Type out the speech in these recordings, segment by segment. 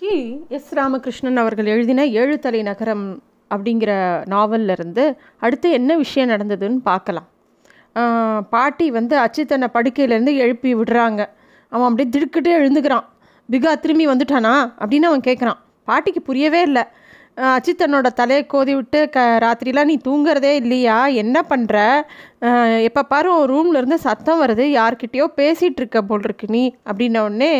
இன்னைக்கு எஸ் ராமகிருஷ்ணன் அவர்கள் எழுதின ஏழு தலை நகரம் அப்படிங்கிற நாவல்லிருந்து அடுத்து என்ன விஷயம் நடந்ததுன்னு பார்க்கலாம். பாட்டி வந்து அச்சித்தனை படுக்கையிலேருந்து எழுப்பி விடுறாங்க. அவன் அப்படியே திடுக்கிட்டே எழுந்துக்கிறான். பிகா திரும்பி வந்துட்டானா? அப்படின்னு அவன் கேட்குறான் பாட்டிக்கு புரியவே இல்லை. அச்சித்தனோட தலையை கோதி விட்டு க ராத்திரிலாம் நீ தூங்குறதே இல்லையா? என்ன பண்ணுற எப்போ பாரு ரூம்லேருந்து சத்தம் வருது. யார்கிட்டயோ பேசிகிட்டு இருக்க போல் இருக்கு நீ. அப்படின்ன உடனே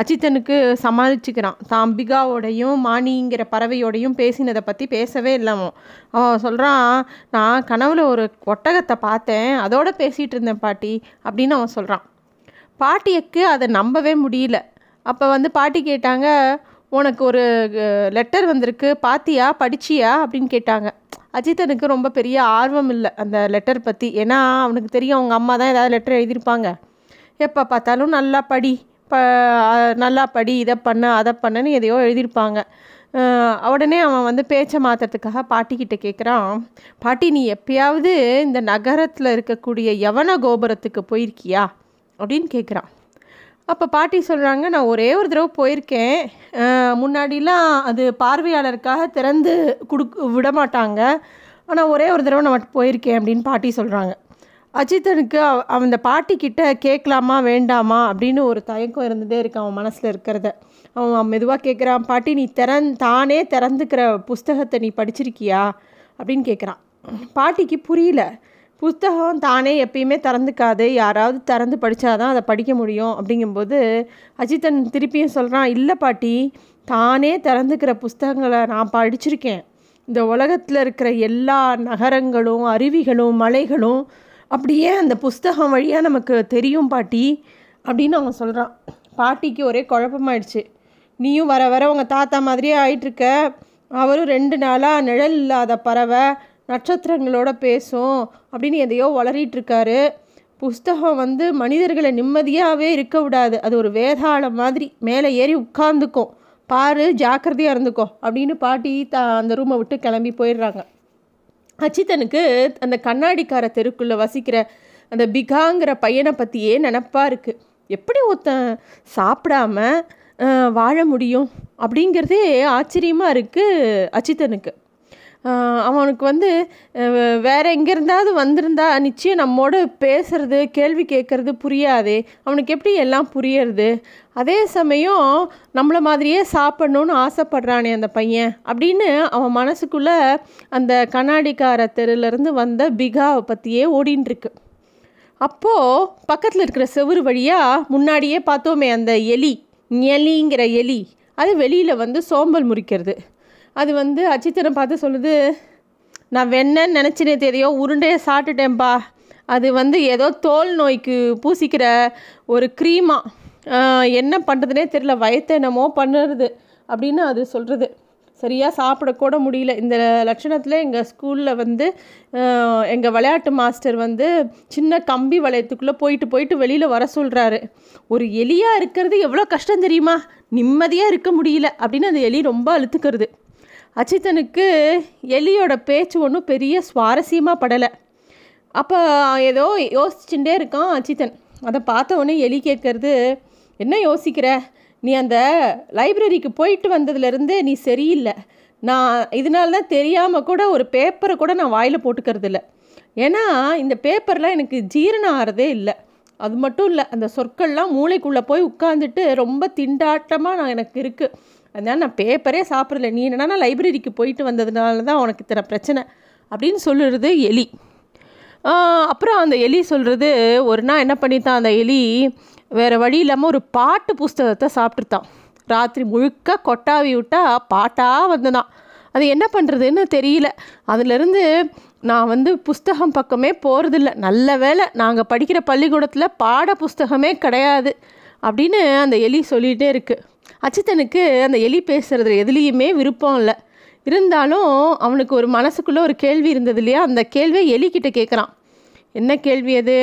அச்சித்தனுக்கு சமாளிச்சுக்கிறான். தான் அம்பிகாவோடையும் மானிங்கிற பறவையோடையும் பேசினதை பற்றி பேசவே இல்லாமோ அவன். சொல்கிறான் நான் கனவில் ஒரு ஒட்டகத்தை பார்த்தேன். அதோட பேசிகிட்டு இருந்தேன் பாட்டி. அப்படின்னு அவன் சொல்கிறான் பாட்டியக்கு அதை நம்பவே முடியல. அப்போ வந்து பாட்டி கேட்டாங்க உனக்கு ஒரு லெட்டர் வந்திருக்கு பாத்தியா படிச்சியா? அப்படின்னு கேட்டாங்க. அஜித்தனுக்கு ரொம்ப பெரிய ஆர்வம் இல்லை அந்த லெட்டர் பற்றி ஏன்னா அவனுக்கு தெரியும் அவங்க அம்மா தான் ஏதாவது லெட்டர் எழுதியிருப்பாங்க. எப்போ பார்த்தாலும் நல்லா படி ப நல்லா படி இதை பண்ண அதை பண்ணன்னு எதையோ எழுதியிருப்பாங்க. உடனே அவன் வந்து பேச்சை மாற்றுறதுக்காக பாட்டிக்கிட்ட கேட்குறான் பாட்டி நீ எப்பயாவது இந்த நகரத்தில் இருக்கக்கூடிய யவன கோபுரத்துக்கு போயிருக்கியா? அப்படின்னு கேட்குறான் அப்போ பாட்டி சொல்கிறாங்க நான் ஒரே ஒரு தடவை போயிருக்கேன். முன்னாடிலாம் அது பார்வையாளருக்காக திறந்து கொடுக்க விட மாட்டாங்க ஆனால் ஒரே ஒரு தடவை நான் போயிருக்கேன் அப்படின்னு பாட்டி சொல்கிறாங்க அஜித்தனுக்கு அவ- அந்த பாட்டிக்கிட்ட கேட்கலாமா வேண்டாமா? அப்படின்னு ஒரு தயக்கம் இருந்துகிட்டே இருக்கு அவன் மனசில் இருக்கிறத. அவன் மெதுவாக கேட்குறான் பாட்டி நீ திறன் தானே திறந்துக்கிற புஸ்தகத்தை நீ படிச்சிருக்கியா? அப்படின்னு கேட்குறான் பாட்டிக்கு புரியல. புஸ்தகம் தானே எப்பயுமே திறந்துக்காது. யாராவது திறந்து படித்தாதான் அதை படிக்க முடியும் அப்படிங்கும்போது அஜித்தன் திருப்பியும் சொல்கிறான் இல்லை பாட்டி தானே திறந்துக்கிற புஸ்தகங்களை நான் படிச்சிருக்கேன். இந்த உலகத்தில் இருக்கிற எல்லா நகரங்களும் அருவிகளும் மலைகளும் அப்படியே அந்த புஸ்தகம் வழியாக நமக்கு தெரியும் பாட்டி அப்படின்னு அவன் சொல்கிறான் பாட்டிக்கு ஒரே குழப்பமாயிடுச்சு. நீயும் வர வர உங்கள் தாத்தா மாதிரியே ஆயிட்டுருக்க. அவரும் ரெண்டு நாளாக நிழல் இல்லாத பறவை. நட்சத்திரங்களோட பேசும் அப்படின்னு எதையோ வளரிட்டு இருக்காரு புஸ்தகம் வந்து மனிதர்களை நிம்மதியாகவே இருக்க விடாது. அது ஒரு வேதாளம் மாதிரி. மேலே ஏறி உட்காந்துக்கும் பாரு ஜாக்கிரதையாக இருந்துக்கோ அப்படின்னு பாட்டி த அந்த ரூமை விட்டு கிளம்பி போயிடுறாங்க. அச்சித்தனுக்கு அந்த கண்ணாடிக்கார தெருக்குள்ளே வசிக்கிற அந்த பிகாங்கிற பையனை பற்றியே நினப்பாக இருக்குது எப்படி ஒருத்தன் சாப்பிடாம வாழ முடியும் அப்படிங்கிறதே ஆச்சரியமாக இருக்குது அச்சித்தனுக்கு. அவனுக்கு வந்து வேறு வேற இருந்தாவது வந்திருந்தா நிச்சயம் நம்மோட பேசுறது கேள்வி கேட்குறது புரியாதே. அவனுக்கு எப்படி எல்லாம் புரியறது? அதே சமயம் நம்மளை மாதிரியே சாப்பிட்ணுன்னு ஆசைப்படுறானே அந்த பையன் அப்படின்னு அவன் மனசுக்குள்ளே அந்த கண்ணாடிக்கார தெருலேருந்து வந்த பிகாவை பற்றியே ஓடின்ட்டுருக்கு அப்போது பக்கத்தில் இருக்கிற செவுரு வழியாக முன்னாடியே பார்த்தோமே அந்த எலி எலிங்கிற எலி. அது வெளியில் வந்து சோம்பல் முறிக்கிறது. அது வந்து அச்சித்திரம் பார்த்து சொல்லுது நான் வெண்ணன்னு நினச்சினே நேற்று உருண்டையை சாப்பிட்டுட்டேன்ப்பா அது வந்து ஏதோ தோல் நோய்க்கு பூசிக்கிற ஒரு க்ரீமா என்ன பண்ணுறதுனே தெரியல. வயத்தை என்னமோ பண்ணுறது அப்படின்னு அது சொல்கிறது சரியாக சாப்பிடக்கூட முடியல. இந்த லட்சணத்தில் எங்கள் ஸ்கூலில் வந்து எங்கள் விளையாட்டு மாஸ்டர் வந்து சின்ன கம்பி வளையத்துக்குள்ளே போயிட்டு போயிட்டு வெளியில் வர சொல்கிறாரு ஒரு எலியாக இருக்கிறது எவ்வளோ கஷ்டம் தெரியுமா? நிம்மதியாக இருக்க முடியல அப்படின்னு அந்த எலி ரொம்ப அழுத்துக்கிறது. அச்சித்தனுக்கு எலியோட பேச்சு ஒன்றும் பெரிய சுவாரஸ்யமாக படலை. அப்போ ஏதோ யோசிச்சுட்டே இருக்கான் அச்சித்தன் அதை பார்த்த உடனே எலி கேட்கறது என்ன யோசிக்கிற? நீ அந்த லைப்ரரிக்கு போயிட்டு வந்ததுலேருந்து நீ சரியில்லை. நான் இதனால தான் தெரியாமல் கூட ஒரு பேப்பரை கூட நான் வாயில் போட்டுக்கிறது இல்லை ஏன்னா இந்த பேப்பர்லாம் எனக்கு ஜீரணம் ஆகிறதே இல்லை. அது மட்டும் இல்லை அந்த சொற்கள்லாம் மூளைக்குள்ளே போய் உட்காந்துட்டு ரொம்ப திண்டாட்டமாக நான் எனக்கு இருக்குது அதனால் நான் பேப்பரே சாப்பிட்றல நீ என்னன்னா நான் லைப்ரரிக்கு போயிட்டு வந்ததுனால தான் உனக்கு இத்தனை பிரச்சனை? அப்படின்னு சொல்லுறது எலி. அப்புறம் அந்த எலி சொல்கிறது ஒரு நாள் என்ன பண்ணித்தான் அந்த எலி வேறு வழி இல்லாமல் ஒரு பாட்டு புஸ்தகத்தை சாப்பிட்டுத்தான் ராத்திரி முழுக்க கொட்டாவி விட்டால் பாட்டாக வந்ததான் அது என்ன பண்ணுறதுன்னு தெரியல. அதுலேருந்து நான் வந்து புஸ்தகம் பக்கமே போகிறதில்ல நல்ல வேளை நாங்கள் படிக்கிற பள்ளிக்கூடத்தில் பாட புஸ்தகமே கிடையாது அப்படின்னு அந்த எலி சொல்லிகிட்டே இருக்குது அச்சித்தனுக்கு அந்த எலி பேசுகிறது எதுலேயுமே விருப்பம் இல்லை. இருந்தாலும் அவனுக்கு ஒரு மனசுக்குள்ளே ஒரு கேள்வி இருந்தது இல்லையா? அந்த கேள்வியை எலிக்கிட்ட கேட்குறான் என்ன கேள்வி அது?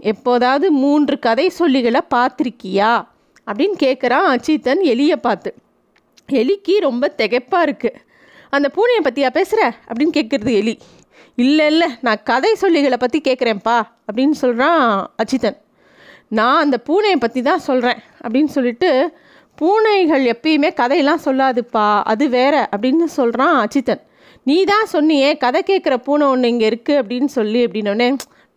எப்போதாவது மூன்று கதை சொல்லிகளை பார்த்துருக்கியா? அப்படின்னு கேட்குறான் அச்சித்தன் எலியை பார்த்து. எலிக்கு ரொம்ப திகைப்பாக இருக்குது அந்த பூனையை பற்றியா பேசுகிற அப்படின்னு கேட்குறது எலி. இல்லை இல்லை நான் கதை சொல்லிகளை பற்றி கேட்குறேன்ப்பா அப்படின்னு சொல்கிறான் அச்சித்தன். நான் அந்த பூனையை பற்றி தான் சொல்கிறேன் அப்படின்னு சொல்லிட்டு பூனைகள் எப்பயுமே கதையெல்லாம் சொல்லாதுப்பா அது வேற அப்படின்னு சொல்கிறான் அச்சித்தன் நீ தான் சொன்னியே கதை கேட்குற பூனை ஒன்று இங்கே இருக்குது அப்படின்னு சொல்லி அப்படின்னோடனே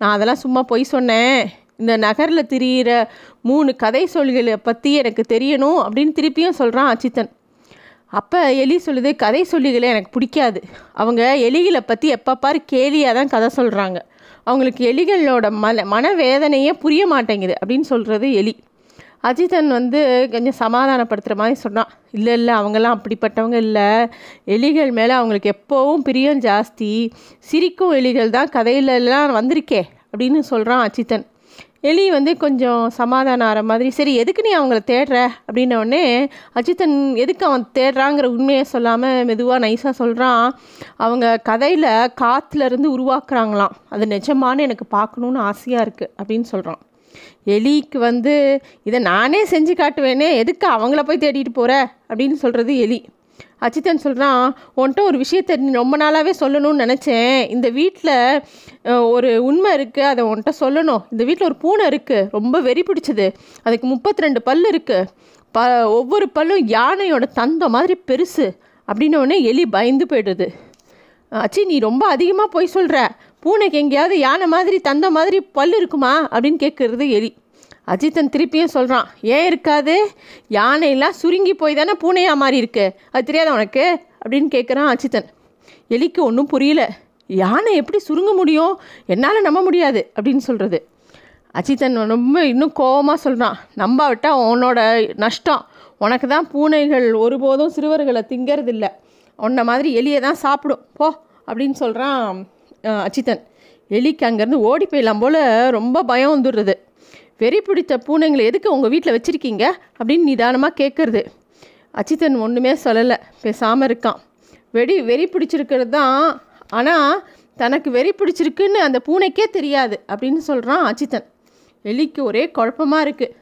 நான் அதெல்லாம் சும்மா பொய் சொன்னேன். இந்த நகரில் திரியிற மூணு கதை சொல்களை பற்றி எனக்கு தெரியணும் அப்படின்னு திருப்பியும் சொல்கிறான் அச்சித்தன் அப்போ எலி சொல்லுது கதை சொல்லிகளே எனக்கு பிடிக்காது. அவங்க எலிகளை பற்றி எப்போ பாரு கேலியாக தான் கதை சொல்கிறாங்க அவங்களுக்கு எலிகளோட மன மனவேதனையே புரிய மாட்டேங்குது அப்படின்னு சொல்கிறது எலி. அஜிதன் வந்து கொஞ்சம் சமாதானப்படுத்துகிற மாதிரி சொன்னான். இல்லை இல்லை அவங்கெல்லாம் அப்படிப்பட்டவங்க இல்லை. எலிகள் மேலே அவங்களுக்கு எப்போவும் பிரியம் ஜாஸ்தி. சிரிக்கும் எலிகள் தான் கதையிலலாம் வந்திருக்கே அப்படின்னு சொல்கிறான் அஜித்தன் எலி வந்து கொஞ்சம் சமாதானம் ஆகிற மாதிரி சரி எதுக்கு நீ அவங்கள தேடுற? அப்படின்ன உடனே அஜித்தன் எதுக்கு அவன் தேடுறாங்கிற உண்மையை சொல்லாமல் மெதுவாக நைஸாக சொல்கிறான் அவங்க கதையில் காற்றுலேருந்து உருவாக்குறாங்களாம். அது நிஜமானு எனக்கு பார்க்கணுன்னு ஆசையாக இருக்குது அப்படின்னு சொல்கிறான் எலிக்கு வந்து இதை நானே செஞ்சு காட்டுவேனே எதுக்கு அவங்கள போய் தேடிட்டு போகிற அப்படின்னு சொல்கிறது எலி. அச்சித்தன் சொல்கிறான் உன்கிட்ட ஒரு விஷயத்தை நீ ரொம்ப நாளாகவே சொல்லணும்னு நினச்சேன். இந்த வீட்டில் ஒரு உண்மை இருக்குது அதை உன்கிட்ட சொல்லணும். இந்த வீட்டில் ஒரு பூனை இருக்குது ரொம்ப வெறி பிடிச்சது. அதுக்கு முப்பத்தி ரெண்டு பல் இருக்குது ப ஒவ்வொரு பல்லும் யானையோட தந்த மாதிரி பெருசு. அப்படின்னோடனே எலி பயந்து போயிடுது. அச்சி நீ ரொம்ப அதிகமாக போய் சொல்கிற பூனைக்கு எங்கேயாவது யானை மாதிரி தந்த மாதிரி பல் இருக்குமா? அப்படின்னு கேட்குறது எலி. அஜித்தன் திருப்பியும் சொல்கிறான் ஏன் இருக்காது? யானையெல்லாம் சுருங்கி போய் தானே பூனையாக மாறி இருக்கு? அது தெரியாத உனக்கு? அப்படின்னு கேட்குறான் அஜித்தன். எலிக்கு ஒன்றும் புரியல. யானை எப்படி சுருங்க முடியும்? என்னால் நம்ப முடியாது அப்படின்னு சொல்கிறது அஜித்தன் ரொம்ப இன்னும் கோபமாக சொல்கிறான் நம்பாவிட்டா உன்னோட நஷ்டம். உனக்கு தான் பூனைகள் ஒருபோதும் சிறுவர்களை திங்கிறதில்ல. உன்ன மாதிரி எலியை தான் சாப்பிடும். போ அப்படின்னு சொல்கிறான் அச்சித்தன். எலிக்கு அங்கேருந்து ஓடி போயிடலாம் போல் ரொம்ப பயம் வந்துடுறது. வெறி பிடித்த பூனைங்களை எதுக்கு உங்கள் வீட்டில் வச்சுருக்கீங்க? அப்படின்னு நிதானமாக கேட்குறது அச்சித்தன் ஒன்றுமே சொல்லலை. பேசாமல் இருக்கான். வெடி வெறி பிடிச்சிருக்கிறது தான். ஆனால் தனக்கு வெறி பிடிச்சிருக்குன்னு அந்த பூனைக்கே தெரியாது அப்படின்னு சொல்கிறான் அச்சித்தன். எலிக்கு ஒரே குழப்பமாக இருக்குது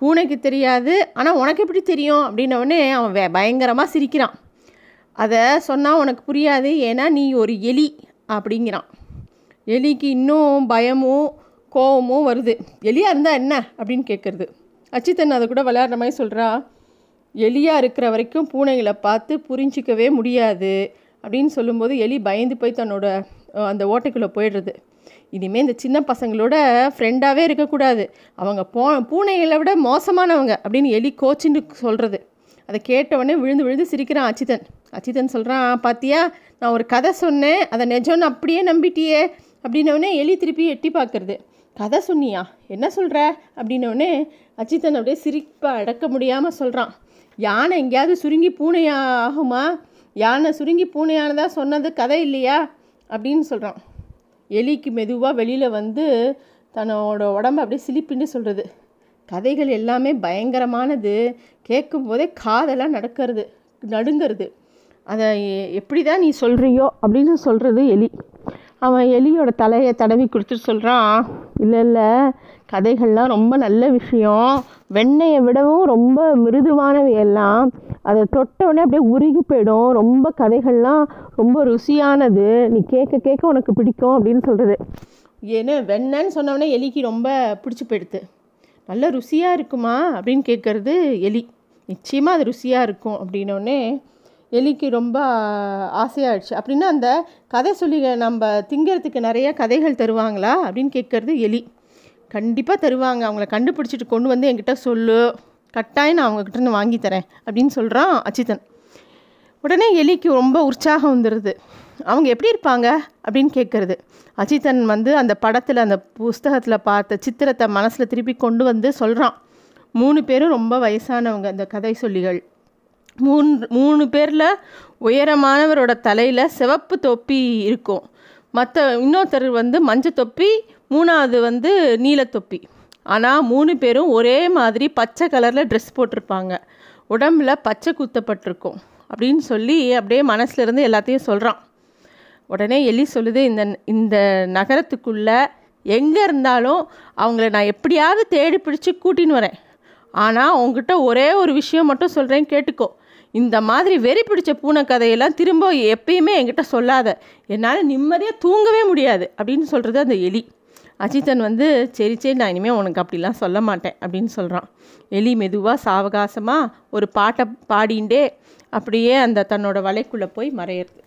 பூனைக்கு தெரியாது. ஆனால் உனக்கு எப்படி தெரியும்? அப்படின்னவொடனே அவன் வே பயங்கரமாக சிரிக்கிறான். அதை சொன்னால் உனக்கு புரியாது. ஏன்னா நீ ஒரு எலி. அப்படிங்கிறான். எலிக்கு இன்னும் பயமும் கோவமும் வருது. எலியாக இருந்தால் என்ன? அப்படின்னு கேட்குறது அச்சித்தன் அதை கூட விளையாடுற மாதிரி சொல்கிறா எலியாக இருக்கிற வரைக்கும் பூனைகளை பார்த்து புரிஞ்சிக்கவே முடியாது. அப்படின்னு சொல்லும்போது எலி பயந்து போய் தன்னோட அந்த ஓட்டைக்குள்ளே போயிடுறது. இனிமேல் இந்த சின்ன பசங்களோட ஃப்ரெண்டாகவே இருக்கக்கூடாது. அவங்க போ பூனைகளை விட மோசமானவங்க அப்படின்னு எலி கோச்சின்னு சொல்கிறது அதை கேட்டவொடனே விழுந்து விழுந்து சிரிக்கிறான் அச்சிதன் அச்சிதன் சொல்கிறான் பாத்தியா நான் ஒரு கதை சொன்னேன். அதை நிஜம்னு அப்படியே நம்பிட்டியே. அப்படின்னவொடனே எலி திருப்பி எட்டி பார்க்குறது. கதை சொன்னியா? என்ன சொல்கிற அப்படின்னோடனே அச்சித்தன் அப்படியே சிரிப்பை அடக்க முடியாமல் சொல்கிறான் யானை எங்கேயாவது சுருங்கி பூனை ஆகுமா யானை சுருங்கி பூனையானதாக சொன்னது கதை இல்லையா? அப்படின்னு சொல்கிறான் எலிக்கு மெதுவாக வெளியில் வந்து தன்னோட உடம்பு அப்படியே சிலிப்பின்னு சொல்கிறது கதைகள் எல்லாமே பயங்கரமானது. கேட்கும் போதே காதெல்லாம் நடக்கிறது நடுங்கிறது. அதை எப்படி தான் நீ சொல்கிறியோ அப்படின்னு சொல்கிறது எலி. அவன் எலியோட தலையை தடவி கொடுத்துட்டு சொல்கிறான் இல்லை இல்லை கதைகள்லாம் ரொம்ப நல்ல விஷயம். வெண்ணெயை விடவும் ரொம்ப மிருதுவானவை எல்லாம். அதை தொட்டவுடனே அப்படியே உருகி போயிடும். ரொம்ப கதைகள்லாம் ரொம்ப ருசியானது. நீ கேட்க கேட்க உனக்கு பிடிக்கும் அப்படின்னு சொல்கிறது ஏன்னு வெண்ணன்னு சொன்னவொடனே எலிக்கு ரொம்ப பிடிச்சி போயிடுது நல்ல ருசியாக இருக்குமா? அப்படின்னு கேட்குறது எலி. நிச்சயமாக அது ருசியாக இருக்கும் அப்படின்னோடனே எலிக்கு ரொம்ப ஆசையாகிடுச்சு அப்படின்னா அந்த கதை சொல்லி நம்ம திங்கிறதுக்கு நிறைய கதைகள் தருவாங்களா? அப்படின்னு கேட்குறது எலி. கண்டிப்பாக தருவாங்க. அவங்கள கண்டுபிடிச்சிட்டு கொண்டு வந்து என்கிட்ட சொல்லு. கட்டாயம் நான் அவங்கக்கிட்டேருந்து வாங்கி தரேன் அப்படின்னு சொல்கிறான் அச்சித்தன் உடனே எலிக்கு ரொம்ப உற்சாகம் வந்துடுது அவங்க எப்படி இருப்பாங்க அப்படின்னு கேட்குறது. அஜித்தன் வந்து அந்த படத்தில் அந்த புஸ்தகத்தில் பார்த்த சித்திரத்தை மனசில் திருப்பி கொண்டு வந்து சொல்கிறான் மூணு பேரும் ரொம்ப வயசானவங்க அந்த கதை சொல்லிகள். மூணு மூணு பேரில் உயரமானவரோட தலையில் சிவப்பு தொப்பி இருக்கும். மற்ற இன்னொருத்தர் வந்து மஞ்சள் தொப்பி மூணாவது வந்து நீலத்தொப்பி ஆனால் மூணு பேரும் ஒரே மாதிரி பச்சை கலரில் ட்ரெஸ் போட்டிருப்பாங்க. உடம்புல பச்சை குத்தப்பட்டிருக்கும் அப்படின்னு சொல்லி அப்படியே மனசுலேருந்து எல்லாத்தையும் சொல்கிறான் உடனே எலி சொல்லுது இந்த இந்த நகரத்துக்குள்ளே எங்கே இருந்தாலும் அவங்கள நான் எப்படியாவது தேடி பிடிச்சி கூட்டின்னு வரேன். ஆனால் உங்ககிட்ட ஒரே ஒரு விஷயம் மட்டும் சொல்கிறேன் கேட்டுக்கோ. இந்த மாதிரி வெறி பிடிச்ச பூனை கதையெல்லாம் திரும்ப எப்பயுமே என்கிட்ட சொல்லாத. என்னால் நிம்மதியாக தூங்கவே முடியாது அப்படின்னு சொல்கிறது அந்த எலி. அஜித்தன் வந்து சரி சரி நான் இனிமேல் உனக்கு அப்படிலாம் சொல்ல மாட்டேன் அப்படின்னு சொல்கிறான் எலி மெதுவாக சாவகாசமாக ஒரு பாட்டை பாடிண்டே அப்படியே அந்த தன்னோட வலைக்குள்ளே போய் மறையிறது.